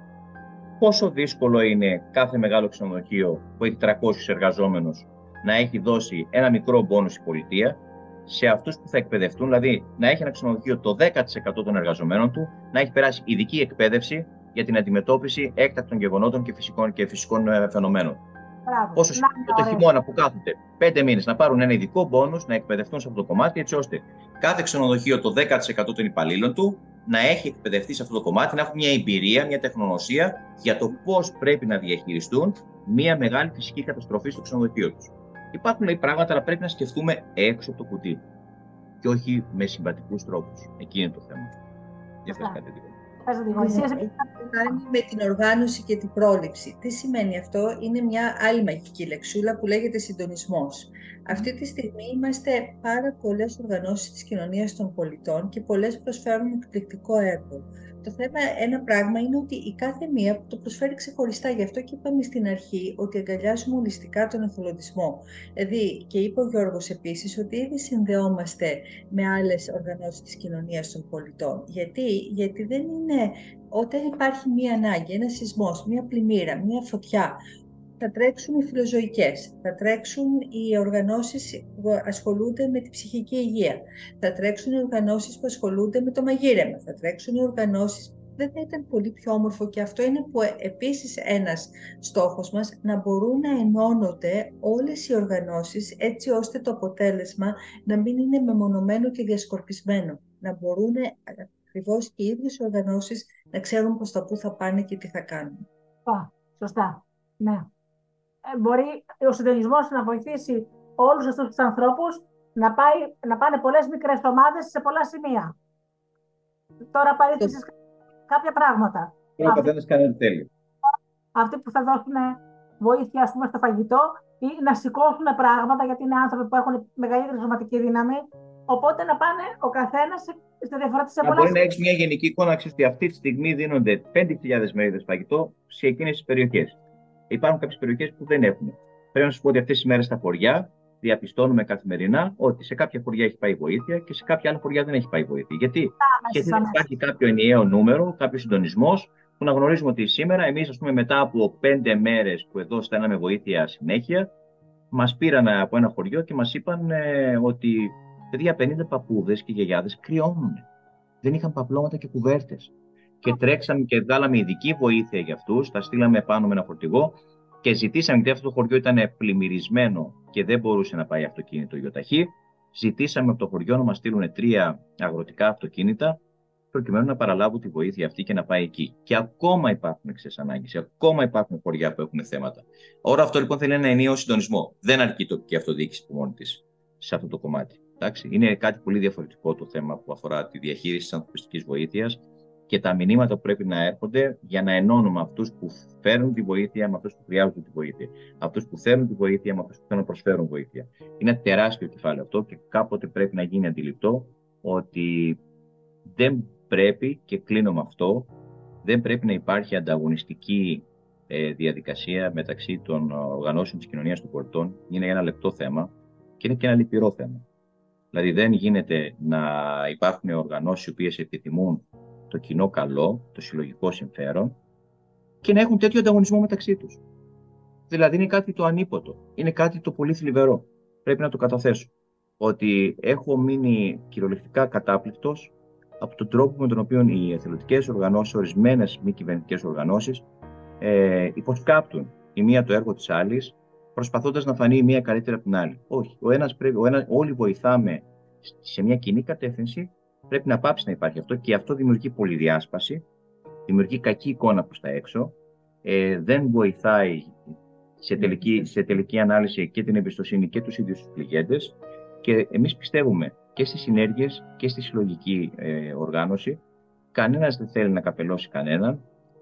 Πόσο δύσκολο είναι κάθε μεγάλο ξενοδοχείο που έχει 300 εργαζόμενους να έχει δώσει ένα μικρό μπόνους η πολιτεία σε αυτούς που θα εκπαιδευτούν, δηλαδή να έχει ένα ξενοδοχείο το 10% των εργαζομένων του, να έχει περάσει ειδική εκπαίδευση για την αντιμετώπιση έκτακτων γεγονότων και φυσικών, και φυσικών ε, φαινομένων. Μπράβο. Πόσο σημαντικό το χειμώνα που κάθονται πέντε μήνες να πάρουν ένα ειδικό μπόνους, να εκπαιδευτούν σε αυτό το κομμάτι, έτσι ώστε κάθε ξενοδοχείο το 10% των υπαλλήλων του να έχει εκπαιδευτεί σε αυτό το κομμάτι, να έχουν μια εμπειρία, μια τεχνογνωσία για το πώς πρέπει να διαχειριστούν μια μεγάλη φυσική καταστροφή στο ξενοδοχείο τους. Υπάρχουν λέει, πράγματα, αλλά πρέπει να σκεφτούμε έξω από το κουτί και όχι με συμβατικού τρόπους. Εκεί είναι το θέμα. Για αυτό κάτι με την οργάνωση και την πρόληψη. Τι σημαίνει αυτό, είναι μια άλλη μαγική λεξούλα που λέγεται συντονισμός. Αυτή τη στιγμή είμαστε πάρα πολλές οργανώσεις της κοινωνίας των πολιτών και πολλές προσφέρουν εκπληκτικό έργο. Το θέμα ένα πράγμα είναι ότι η κάθε μία το προσφέρει ξεχωριστά. Γι' αυτό και είπαμε στην αρχή ότι αγκαλιάζουμε ολιστικά τον εθελοντισμό. Δηλαδή, και είπε ο Γιώργος επίσης ότι ήδη συνδεόμαστε με άλλες οργανώσεις της κοινωνίας των πολιτών. Γιατί, Γιατί δεν είναι όταν υπάρχει μία ανάγκη, ένα σεισμός, μία πλημμύρα, μία φωτιά, θα τρέξουν οι φιλοζωικές, θα τρέξουν οι οργανώσεις που ασχολούνται με τη ψυχική υγεία, θα τρέξουν οι οργανώσεις που ασχολούνται με το μαγείρεμα, θα τρέξουν οι οργανώσεις δεν θα ήταν πολύ πιο όμορφο και αυτό είναι που επίσης ένας στόχος μας να μπορούν να ενώνονται όλες οι οργανώσεις έτσι ώστε το αποτέλεσμα να μην είναι μεμονωμένο και διασκορπισμένο. Να μπορούν ακριβώς και οι ίδιες οργανώσεις να ξέρουν προς τα πού θα πάνε και τι θα κάνουν. Σωστά. Ναι. Ε, μπορεί ο συντονισμός να βοηθήσει όλους αυτούς τους ανθρώπους να, να πάνε πολλές μικρές ομάδες σε πολλά σημεία. Τώρα παρήθησε κάποια πράγματα. Και ο καθένα κάνει ό,τι θέλει. Αυτοί που θα δώσουν βοήθεια ας πούμε, στο φαγητό ή να σηκώσουν πράγματα γιατί είναι άνθρωποι που έχουν μεγαλύτερη σωματική δύναμη. Οπότε να πάνε ο καθένας σε διαφορά της πολλά. Μπορεί να έχεις μια γενική εικόνα ότι αυτή τη στιγμή δίνονται 5.000 μερίδες φαγητό σε εκείνες τις περιοχές υπάρχουν κάποιες περιοχές που δεν έχουν. Πρέπει να σας πω ότι αυτές τις μέρες στα χωριά διαπιστώνουμε καθημερινά ότι σε κάποια χωριά έχει πάει βοήθεια και σε κάποια άλλα χωριά δεν έχει πάει βοήθεια. Γιατί, Γιατί δεν υπάρχει κάποιο ενιαίο νούμερο, κάποιος συντονισμός που να γνωρίζουμε ότι σήμερα εμείς, ας πούμε, μετά από πέντε μέρες που εδώ στέλναμε βοήθεια συνέχεια, μας πήραν από ένα χωριό και μας είπαν ε, ότι παιδιά 50 παππούδες και γιαγιάδες κρυώνουν. Δεν είχαν παπλώματα και κουβέρτες. Και τρέξαμε και βγάλαμε ειδική βοήθεια για αυτούς. Τα στείλαμε πάνω με ένα φορτηγό και ζητήσαμε, γιατί αυτό το χωριό ήταν πλημμυρισμένο και δεν μπορούσε να πάει αυτοκίνητο γιοταχή. Ζητήσαμε από το χωριό να μας στείλουν τρία αγροτικά αυτοκίνητα προκειμένου να παραλάβουν τη βοήθεια αυτή και να πάει εκεί. Και ακόμα υπάρχουν εξέ ανάγκες, ακόμα υπάρχουν χωριά που έχουν θέματα. Όλα αυτό λοιπόν θέλει ένα ενίο συντονισμό. Δεν αρκεί η τοπική αυτοδιοίκηση που μόνη της σε αυτό το κομμάτι. Εντάξει. Είναι κάτι πολύ διαφορετικό το θέμα που αφορά τη διαχείριση της ανθρωπιστικής βοήθειας και τα μηνύματα που πρέπει να έρχονται για να ενώνουμε αυτούς που φέρνουν τη βοήθεια με αυτούς που χρειάζονται τη βοήθεια. Αυτούς που θέλουν τη βοήθεια με αυτούς που θέλουν να προσφέρουν βοήθεια. Είναι ένα τεράστιο κεφάλαιο αυτό και κάποτε πρέπει να γίνει αντιληπτό ότι δεν πρέπει, και κλείνω με αυτό, δεν πρέπει να υπάρχει ανταγωνιστική ε, διαδικασία μεταξύ των οργανώσεων της κοινωνίας των πολιτών. Είναι ένα λεπτό θέμα και είναι και ένα λυπηρό θέμα. Δηλαδή δεν γίνεται να υπάρχουν οργανώσεις οι οποίες επιθυμούν το κοινό καλό, το συλλογικό συμφέρον και να έχουν τέτοιο ανταγωνισμό μεταξύ τους. Δηλαδή είναι κάτι το ανίποτο, είναι κάτι το πολύ θλιβερό. Πρέπει να το καταθέσω. Ότι έχω μείνει κυριολεκτικά κατάπληκτος από τον τρόπο με τον οποίο οι εθελοντικές οργανώσεις, ορισμένες μη κυβερνητικές οργανώσεις, ε, υποσκάπτουν η μία το έργο της άλλης, προσπαθώντας να φανεί η μία καλύτερα από την άλλη. Όχι. Ο ένας πρέπει, ο ένας, όλοι βοηθάμε σε μια κοινή κατεύθυνση. Πρέπει να πάψει να υπάρχει αυτό και αυτό δημιουργεί πολυδιάσπαση, δημιουργεί κακή εικόνα προς τα έξω, ε, δεν βοηθάει σε τελική, σε τελική ανάλυση και την εμπιστοσύνη και τους ίδιους τους πληγέντες. Και εμείς πιστεύουμε και στις συνέργειες και στη συλλογική ε, οργάνωση. Κανένας δεν θέλει να καπελώσει κανέναν,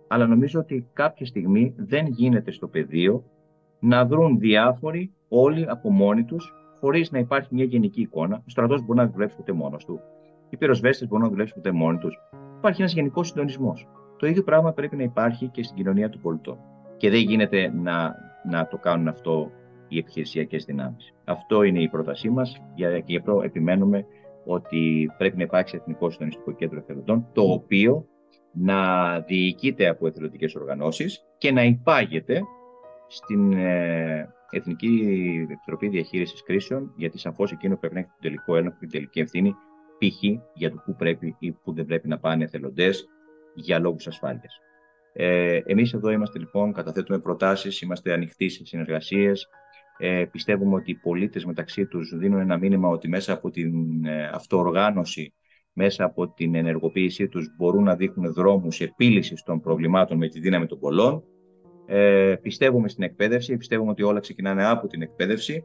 αλλά νομίζω ότι κάποια στιγμή δεν γίνεται στο πεδίο να δρουν διάφοροι όλοι από μόνοι τους, χωρίς να υπάρχει μια γενική εικόνα. Ο στρατός μπορεί να δουλέψει ούτε μόνος του. Οι πυροσβέστες μπορούν να δουλέψουν ούτε μόνοι τους. Υπάρχει ένας γενικός συντονισμός. Το ίδιο πράγμα πρέπει να υπάρχει και στην κοινωνία των πολιτών. Και δεν γίνεται να, να το κάνουν αυτό οι επιχειρησιακές δυνάμεις. Αυτό είναι η πρότασή μας και γι' αυτό επιμένουμε ότι πρέπει να υπάρξει Εθνικό Συντονιστικό Κέντρο Εθελοντών, το οποίο να διοικείται από εθελοντικές οργανώσεις και να υπάγεται στην ε, Εθνική Επιτροπή Διαχείρισης Κρίσεων, γιατί σαφώς εκείνο πρέπει να έχει τον τελικό έλεγχο και την τελική ευθύνη, π.χ. για το πού πρέπει ή πού δεν πρέπει να πάνε εθελοντές για λόγους ασφάλειας. Ε, Εμείς εδώ είμαστε λοιπόν, καταθέτουμε προτάσεις, είμαστε ανοιχτοί σε συνεργασίες, ε, πιστεύουμε ότι οι πολίτες μεταξύ τους δίνουν ένα μήνυμα ότι μέσα από την ε, αυτοοργάνωση, μέσα από την ενεργοποίησή τους μπορούν να δείχνουν δρόμους επίλυσης των προβλημάτων με τη δύναμη των πολλών. Ε, πιστεύουμε στην εκπαίδευση, πιστεύουμε ότι όλα ξεκινάνε από την εκπαίδευση.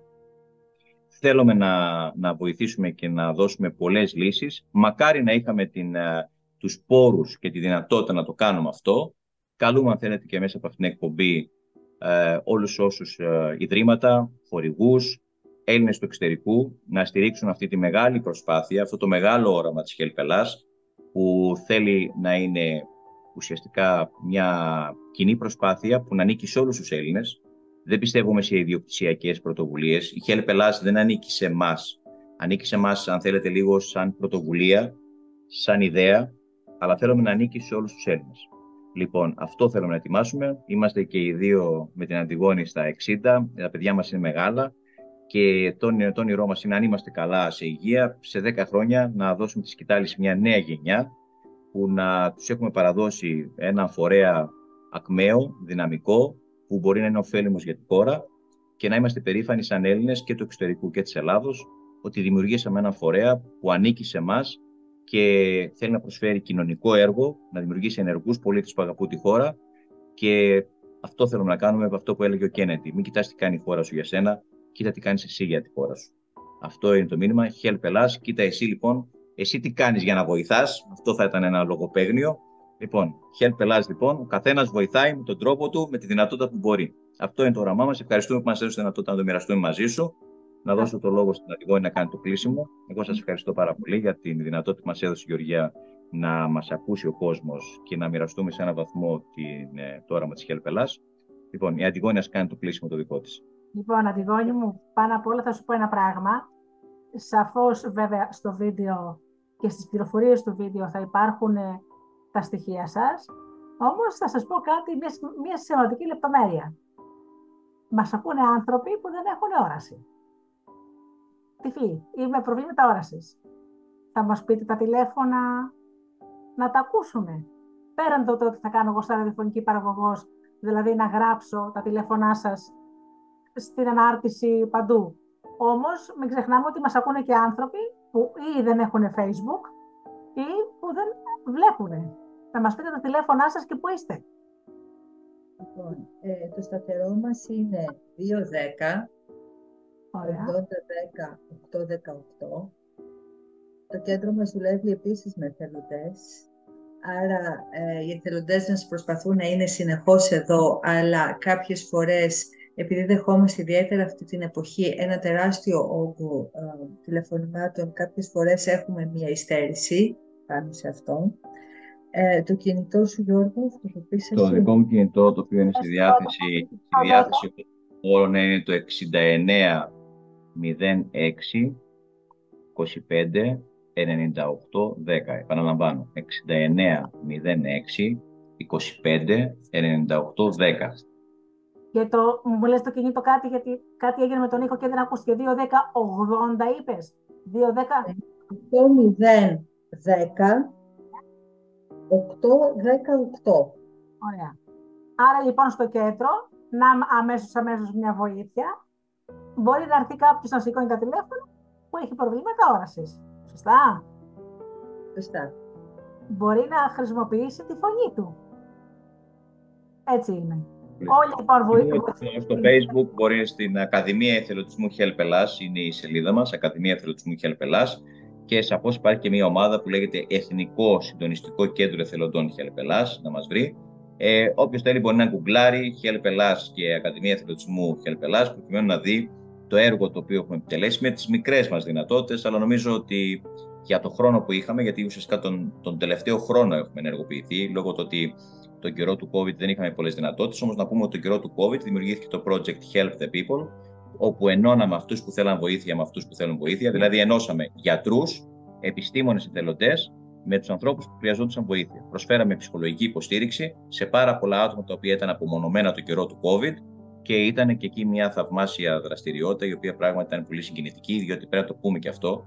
Θέλουμε να, να βοηθήσουμε και να δώσουμε πολλές λύσεις. Μακάρι να είχαμε την, ε, τους πόρους και τη δυνατότητα να το κάνουμε αυτό. Καλούμε, αν θέλετε, και μέσα από αυτήν την εκπομπή ε, όλους όσους ε, ιδρύματα, χορηγούς, Έλληνες του εξωτερικού να στηρίξουν αυτή τη μεγάλη προσπάθεια, αυτό το μεγάλο όραμα της Χελπελάς που θέλει να είναι ουσιαστικά μια κοινή προσπάθεια που να ανήκει σε όλους τους Έλληνες. Δεν πιστεύουμε σε ιδιοκτησιακές πρωτοβουλίες. Η Χελπελάς δεν ανήκει σε εμάς. Ανήκει σε εμάς, αν θέλετε, λίγο σαν πρωτοβουλία, σαν ιδέα, αλλά θέλουμε να ανήκει σε όλους τους Έλληνες. Λοιπόν, αυτό θέλουμε να ετοιμάσουμε. Είμαστε και οι δύο με την Αντιγόνη στα 60. Τα παιδιά μας είναι μεγάλα και το, το όνειρό μας είναι αν είμαστε καλά σε υγεία, σε 10 χρόνια να δώσουμε τη σκητάλη σε μια νέα γενιά που να τους έχουμε παραδώσει ένα φορέα ακμαίο, δυναμικό, που μπορεί να είναι ωφέλιμος για τη χώρα και να είμαστε περήφανοι σαν Έλληνες και του εξωτερικού και της Ελλάδος ότι δημιουργήσαμε ένα φορέα που ανήκει σε εμάς και θέλει να προσφέρει κοινωνικό έργο, να δημιουργήσει ενεργούς πολίτες που αγαπούν τη χώρα και αυτό θέλουμε να κάνουμε από αυτό που έλεγε ο Κέννεντι. Μην κοιτάς τι κάνει η χώρα σου για σένα, κοίτα τι κάνεις εσύ για τη χώρα σου. Αυτό είναι το μήνυμα. Help Ελλάς. Κοίτα εσύ λοιπόν, εσύ τι κάνεις για να βοηθάς. Αυτό θα ήταν ένα λογοπαίγνιο. Λοιπόν, Help Ελλάς λοιπόν, ο καθένας βοηθάει με τον τρόπο του, με τη δυνατότητα που μπορεί. Αυτό είναι το όραμά μας. Ευχαριστούμε που μας έδωσε τη δυνατότητα να το μοιραστούμε μαζί σου να δώσω το λόγο στην Αντιγόνη να κάνει το κλείσιμο. Εγώ σας ευχαριστώ πάρα πολύ για την δυνατότητα που μας έδωσε η Γεωργία να μας ακούσει ο κόσμος και να μοιραστούμε σε έναν βαθμό την, ε, το όραμα της Χελπελάς. Λοιπόν, η Αντιγόνη ας κάνει το κλείσιμο το δικό της. Λοιπόν, Αντιγόνη μου, πάνω απ' όλα θα σου πω ένα πράγμα. Σαφώς, βέβαια, στο βίντεο και στις πληροφορίες του βίντεο θα υπάρχουν ε, τα στοιχεία σας. Όμως θα σας πω κάτι, μια, μια σημαντική λεπτομέρεια. Μας ακούνε άνθρωποι που δεν έχουν όραση. Τυφλοί ή με προβλήματα όρασης. Θα μας πείτε τα τηλέφωνα να τα ακούσουμε. Πέραν το ότι θα κάνω εγώ σαν ραδιοφωνική παραγωγός, δηλαδή να γράψω τα τηλέφωνά σας στην ανάρτηση παντού. Όμως, μην ξεχνάμε ότι μας ακούνε και άνθρωποι που ή δεν έχουν Facebook ή που δεν βλέπουν. Θα μας πείτε τα τηλέφωνά σας και πού είστε. Λοιπόν, ε, το σταθερό μας είναι 210 8010 818. Το κέντρο μας δουλεύει επίσης με εθελοντές. Άρα ε, οι εθελοντές μας προσπαθούν να είναι συνεχώς εδώ, αλλά κάποιες φορές επειδή δεχόμαστε ιδιαίτερα αυτή την εποχή ένα τεράστιο όγκο ε, τηλεφωνημάτων, κάποιες φορές έχουμε μία υστέρηση πάνω σε αυτό. Ε, το κινητό σου, Γιώργο, θα το πεις Το δικό μου κινητό, το οποίο είναι στη διάθεση, στη διάθεση όλων είναι το 69 06 25 98 10. Επαναλαμβάνω, 69 06 25 98 10. Και το, μου λες το κινητό κάτι, γιατί κάτι έγινε με τον ήχο και δεν ακούστηκε. 2, 10, 80 είπες. 2, 10. 8, 0, 10, 8, 10, 8. Ωραία. Άρα λοιπόν στο κέντρο, να αμέσως αμέσως μια βοήθεια, μπορεί να έρθει κάποιος να σηκώνει τα τηλέφωνα που έχει προβλήματα όρασης. Σωστά; Σωστά. Μπορεί να χρησιμοποιήσει τη φωνή του. Έτσι είναι. Όλοι λοιπόν βοηθούν. Στο Facebook μπορεί στην Ακαδημία Εθελοντισμού Help Ελλάς, είναι η σελίδα μας, Ακαδημία Εθελοντισμού Help Ελλάς, και σαφώς υπάρχει και μια ομάδα που λέγεται Εθνικό Συντονιστικό Κέντρο Εθελοντών Help Ελλάς, να μας βρει. Ε, Όποιος θέλει μπορεί να γκουγκλάρει Help Ελλάς και Ακαδημία Εθελοντισμού Help Ελλάς, προκειμένου να δει το έργο το οποίο έχουμε επιτελέσει με τις μικρές μας δυνατότητες, αλλά νομίζω ότι για το χρόνο που είχαμε, γιατί ουσιαστικά τον, τον τελευταίο χρόνο έχουμε ενεργοποιηθεί, λόγω του ότι τον καιρό του COVID δεν είχαμε πολλές δυνατότητες, όμως να πούμε ότι τον καιρό του COVID δημιουργήθηκε το project Help the People, όπου ενώναμε αυτούς που θέλαν βοήθεια με αυτούς που θέλουν βοήθεια, δηλαδή ενώσαμε γιατρούς, επιστήμονες εθελοντές, με τους ανθρώπους που χρειαζόντουσαν βοήθεια. Προσφέραμε ψυχολογική υποστήριξη σε πάρα πολλά άτομα τα οποία ήταν απομονωμένα το καιρό του COVID και ήταν και εκεί μια θαυμάσια δραστηριότητα, η οποία πράγματι ήταν πολύ συγκινητική, διότι πρέπει να το πούμε και αυτό,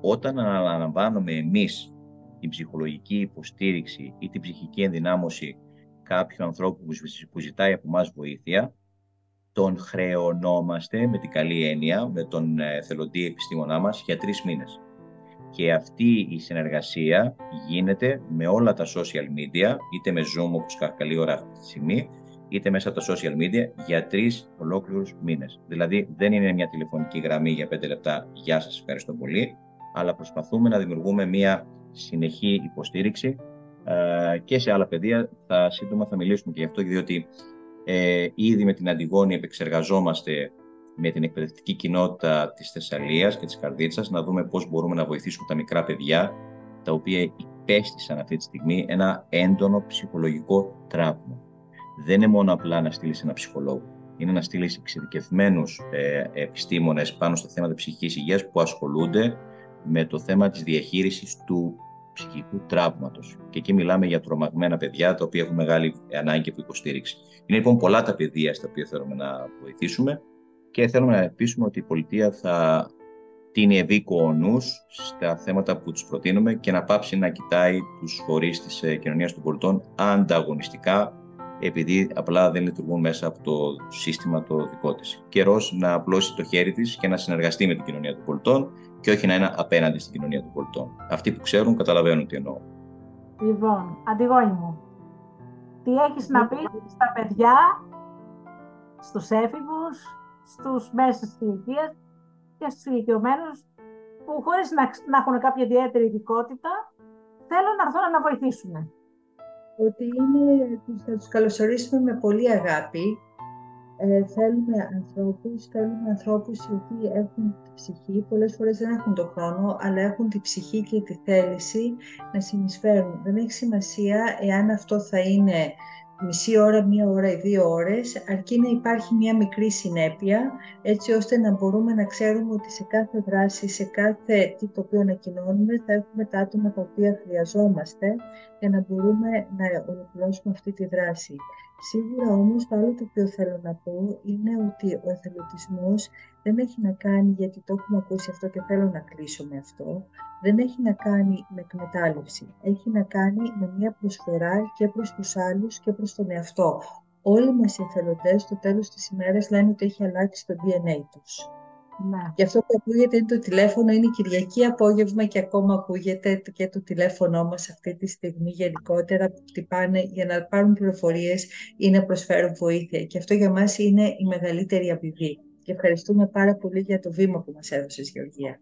όταν αναλαμβάνουμε εμείς την ψυχολογική υποστήριξη ή την ψυχική ενδυνάμωση κάποιου ανθρώπου που ζητάει από εμά βοήθεια, τον χρεωνόμαστε με την καλή έννοια, με τον ε, θελοντή επιστήμονά μας για τρεις μήνες. Και αυτή η συνεργασία γίνεται με όλα τα social media, είτε με Zoom όπως καλή ώρα αυτή τη στιγμή, είτε μέσα από τα social media για τρεις ολόκληρους μήνες. Δηλαδή, δεν είναι μια τηλεφωνική γραμμή για πέντε λεπτά. Γεια σας, ευχαριστώ πολύ. Αλλά προσπαθούμε να δημιουργούμε μια συνεχή υποστήριξη ε, και σε άλλα πεδία. Θα, σύντομα θα μιλήσουμε και γι' αυτό, διότι ε, ήδη με την Αντιγόνη επεξεργαζόμαστε με την εκπαιδευτική κοινότητα της Θεσσαλίας και της Καρδίτσας να δούμε πώς μπορούμε να βοηθήσουμε τα μικρά παιδιά τα οποία υπέστησαν αυτή τη στιγμή ένα έντονο ψυχολογικό τραύμα δεν είναι μόνο απλά να στείλεις ένα ψυχολόγο. Είναι να στείλεις εξειδικευμένους ε, επιστήμονες πάνω στα θέματα ψυχική υγείας που ασχολούνται με το θέμα της διαχείρισης του ψυχικού τραύματος. Και εκεί μιλάμε για τρομαγμένα παιδιά τα οποία έχουν μεγάλη ανάγκη από υποστήριξη. Είναι λοιπόν πολλά τα παιδεία στα οποία θέλουμε να βοηθήσουμε και θέλουμε να ελπίσουμε ότι η πολιτεία θα τίνει ευήκο νους στα θέματα που τους προτείνουμε και να πάψει να κοιτάει τους φορείς της ε, κοινωνίας των πολιτών ανταγωνιστικά επειδή απλά δεν λειτουργούν μέσα από το σύστημα το δικό της. Καιρός να απλώσει το χέρι της και να συνεργαστεί με την κοινωνία των πολιτών και όχι να είναι απέναντι στην κοινωνία των πολιτών. Αυτοί που ξέρουν καταλαβαίνουν τι εννοώ. Λοιπόν, Αντιγόνη μου, τι έχεις να πεις στα παιδιά, στους έφηβους, στους μέσους της ηλικίας και στους ηλικιωμένους που χωρίς να, να έχουν κάποια ιδιαίτερη ειδικότητα θέλουν να έρθουν να βοηθήσουν ότι είναι, θα τους καλωσορίσουμε με πολύ αγάπη. Ε, θέλουμε ανθρώπους, θέλουμε ανθρώπους οι οποίοι έχουν τη ψυχή, πολλές φορές δεν έχουν τον χρόνο, αλλά έχουν τη ψυχή και τη θέληση να συνεισφέρουν. Δεν έχει σημασία εάν αυτό θα είναι μισή ώρα, μία ώρα ή δύο ώρες, αρκεί να υπάρχει μία μικρή συνέπεια, έτσι ώστε να μπορούμε να ξέρουμε ότι σε κάθε δράση, σε κάθε τι το οποίο ανακοινώνουμε, θα έχουμε τα άτομα τα οποία χρειαζόμαστε για να μπορούμε να ολοκληρώσουμε αυτή τη δράση. Σίγουρα όμως το άλλο το οποίο θέλω να πω είναι ότι ο εθελοντισμός δεν έχει να κάνει, γιατί το έχουμε ακούσει αυτό και θέλω να κλείσω με αυτό, δεν έχει να κάνει με εκμετάλλευση. Έχει να κάνει με μια προσφορά και προς τους άλλους και προς τον εαυτό. Όλοι μας οι εθελοντές στο τέλος της ημέρας λένε ότι έχει αλλάξει το DNA τους. Ναι. Και αυτό που ακούγεται είναι το τηλέφωνο, είναι Κυριακή απόγευμα και ακόμα ακούγεται και το τηλέφωνο μας αυτή τη στιγμή γενικότερα που χτυπάνε για να πάρουν πληροφορίες ή να προσφέρουν βοήθεια. Και αυτό για μας είναι η μεγαλύτερη αμοιβή. Και ευχαριστούμε πάρα πολύ για το βήμα που μας έδωσες, Γεωργία.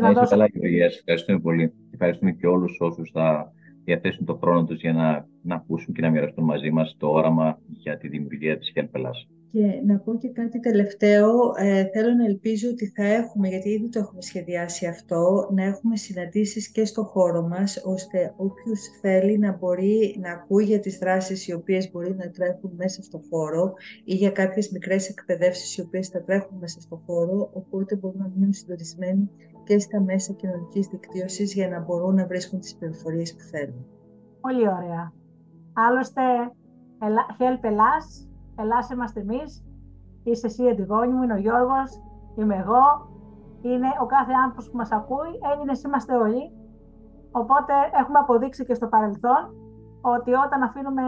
Να είσαι καλά, Γεωργία. Ευχαριστούμε πολύ. Ευχαριστούμε και όλους όσους θα διαθέσουν το χρόνο τους για να, να ακούσουν και να μοιραστούν μαζί μας το όραμα για τη δημιουργία της Help και να πω και κάτι τελευταίο, ε, θέλω να ελπίζω ότι θα έχουμε, γιατί ήδη το έχουμε σχεδιάσει αυτό, να έχουμε συναντήσεις και στο χώρο μας, ώστε όποιος θέλει να μπορεί να ακούει για τις δράσεις οι οποίες μπορεί να τρέχουν μέσα στο χώρο ή για κάποιες μικρές εκπαιδεύσεις οι οποίες θα τρέχουν μέσα στο χώρο, οπότε μπορούν να μείνουν συντονισμένοι και στα μέσα κοινωνικής δικτύωσης για να μπορούν να βρίσκουν τις πληροφορίες που θέλουν. Πολύ ωραία. Άλλωστε, Help Ελλάς Ελλάς είμαστε εμείς, είσαι εσύ η Αντιγόνη μου, είναι ο Γιώργος, είμαι εγώ, είναι ο κάθε άνθρωπος που μας ακούει, Έλληνες είμαστε όλοι. Οπότε έχουμε αποδείξει και στο παρελθόν ότι όταν αφήνουμε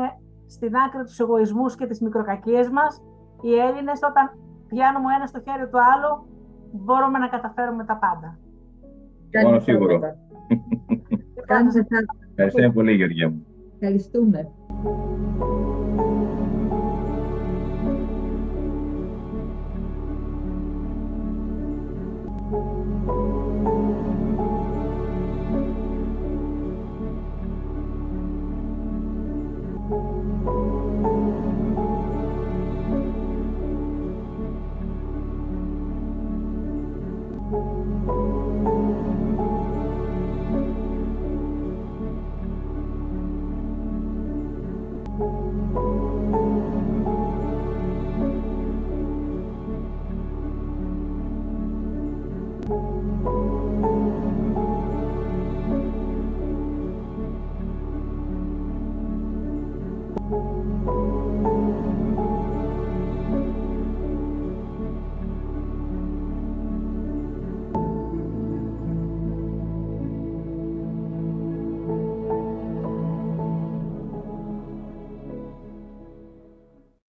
στην άκρη τους εγωισμούς και τις μικροκακίες μας, οι Έλληνες όταν πιάνουμε ένας στο χέρι του άλλου, μπορούμε να καταφέρουμε τα πάντα. Μόνο σίγουρο. Ευχαριστώ πολύ, Γεωργία μου. Ευχαριστούμε. thank you